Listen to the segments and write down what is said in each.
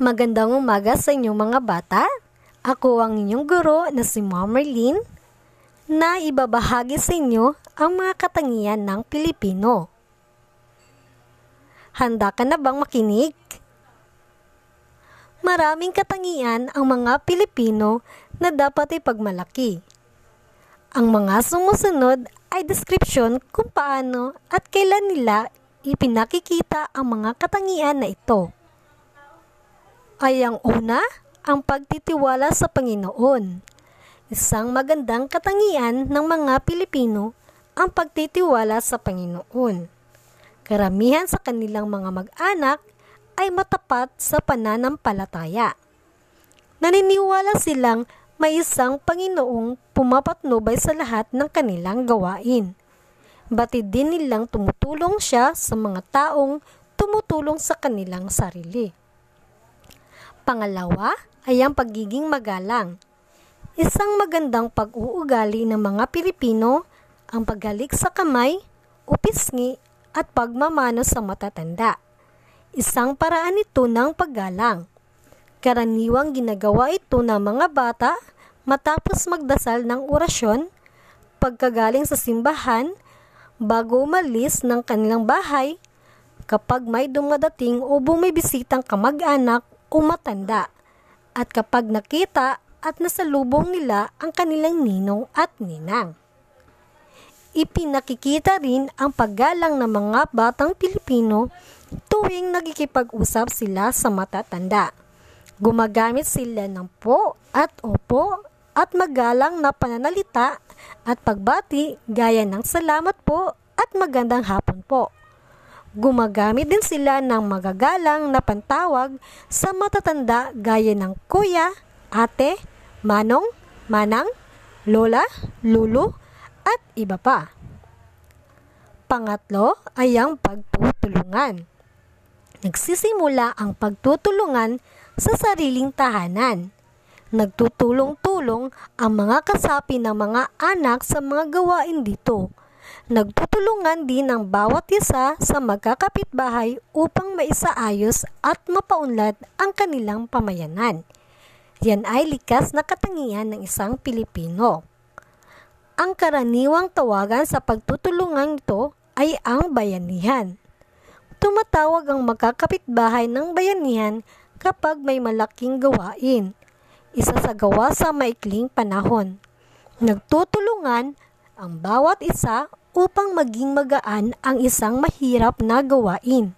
Magandang umaga sa inyong mga bata. Ako ang inyong guro na si Ma'am Merlin na ibabahagi sa inyo ang mga katangian ng Pilipino. Handa ka na bang makinig? Maraming katangian ang mga Pilipino na dapat ipagmalaki. Ang mga sumusunod ay description kung paano at kailan nila ipinakikita ang mga katangian na ito. Ay ang una, ang pagtitiwala sa Panginoon. Isang magandang katangian ng mga Pilipino ang pagtitiwala sa Panginoon. Karamihan sa kanilang mga mag-anak ay matapat sa pananampalataya. Naniniwala silang may isang Panginoong pumapatnubay sa lahat ng kanilang gawain. Batid din nilang tumutulong siya sa mga taong tumutulong sa kanilang sarili. Pangalawa ay ang pagiging magalang. Isang magandang pag-uugali ng mga Pilipino ang paghalik sa kamay, upisngi at pagmamano sa matatanda. Isang paraan ito ng paggalang. Karaniwang ginagawa ito ng mga bata matapos magdasal ng orasyon, pagkagaling sa simbahan, bago umalis ng kanilang bahay, kapag may dumadating o bumibisitang kamag-anak o matanda at kapag nakita at nasalubong nila ang kanilang ninong at ninang. Ipinakikita rin ang paggalang ng mga batang Pilipino tuwing nagkikipag-usap sila sa matatanda. Gumagamit sila ng po at opo at magalang na pananalita at pagbati gaya ng salamat po at magandang hapon po. Gumagamit din sila ng magagalang na pantawag sa matatanda gaya ng kuya, ate, manong, manang, lola, lulu, at iba pa. Pangatlo ay ang pagtutulungan. Nagsisimula ang pagtutulungan sa sariling tahanan. Nagtutulong-tulong ang mga kasapi ng mga anak sa mga gawain dito Nagtutulungan din ang bawat isa sa magkakapitbahay upang maisaayos at mapaunlad ang kanilang pamayanan. Yan ay likas na katangian ng isang Pilipino. Ang karaniwang tawagan sa pagtutulungan ito ay ang bayanihan. Tumatawag ang magkakapitbahay ng bayanihan kapag may malaking gawain. Isa sa gawa sa maikling panahon. Nagtutulungan ang bawat isa upang maging magaan ang isang mahirap na gawain.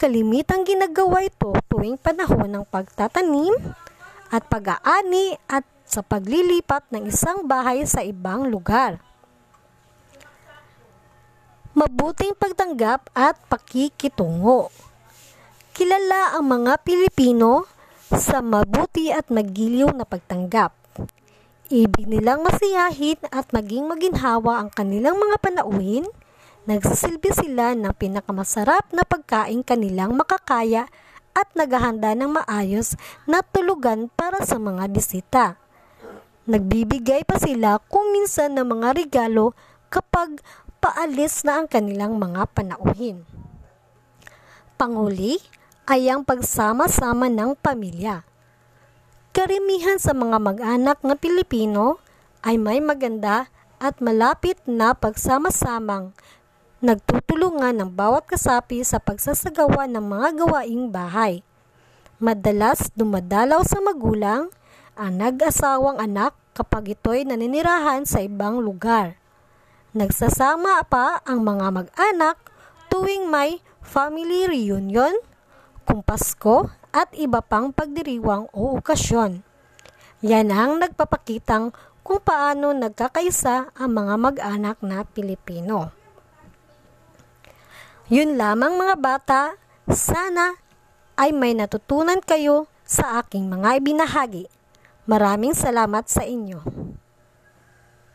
Kalimitang ginagawa ito tuwing panahon ng pagtatanim at pag-aani at sa paglilipat ng isang bahay sa ibang lugar. Mabuting pagtanggap at pakikitungo. Kilala ang mga Pilipino sa mabuti at magiliw na pagtanggap Ibig nilang masiyahin at maging maginhawa ang kanilang mga panauhin, nagsisilbi sila ng pinakamasarap na pagkain kanilang makakaya at naghahanda ng maayos na tulugan para sa mga bisita. Nagbibigay pa sila kung minsan ng mga regalo kapag paalis na ang kanilang mga panauhin. Panguli ay ang pagsama-sama ng pamilya. Karamihan sa mga mag-anak na Pilipino ay may maganda at malapit na pagsama-samang nagtutulungan ng bawat kasapi sa pagsasagawa ng mga gawaing bahay. Madalas dumadalaw sa magulang ang nag-asawang anak kapag ito'y naninirahan sa ibang lugar. Nagsasama pa ang mga mag-anak tuwing may family reunion, kung Pasko at iba pang pagdiriwang o okasyon. Yan ang nagpapakitang kung paano nagkakaisa ang mga mag-anak na Pilipino. Yun lamang mga bata, sana ay may natutunan kayo sa aking mga ibinahagi. Maraming salamat sa inyo.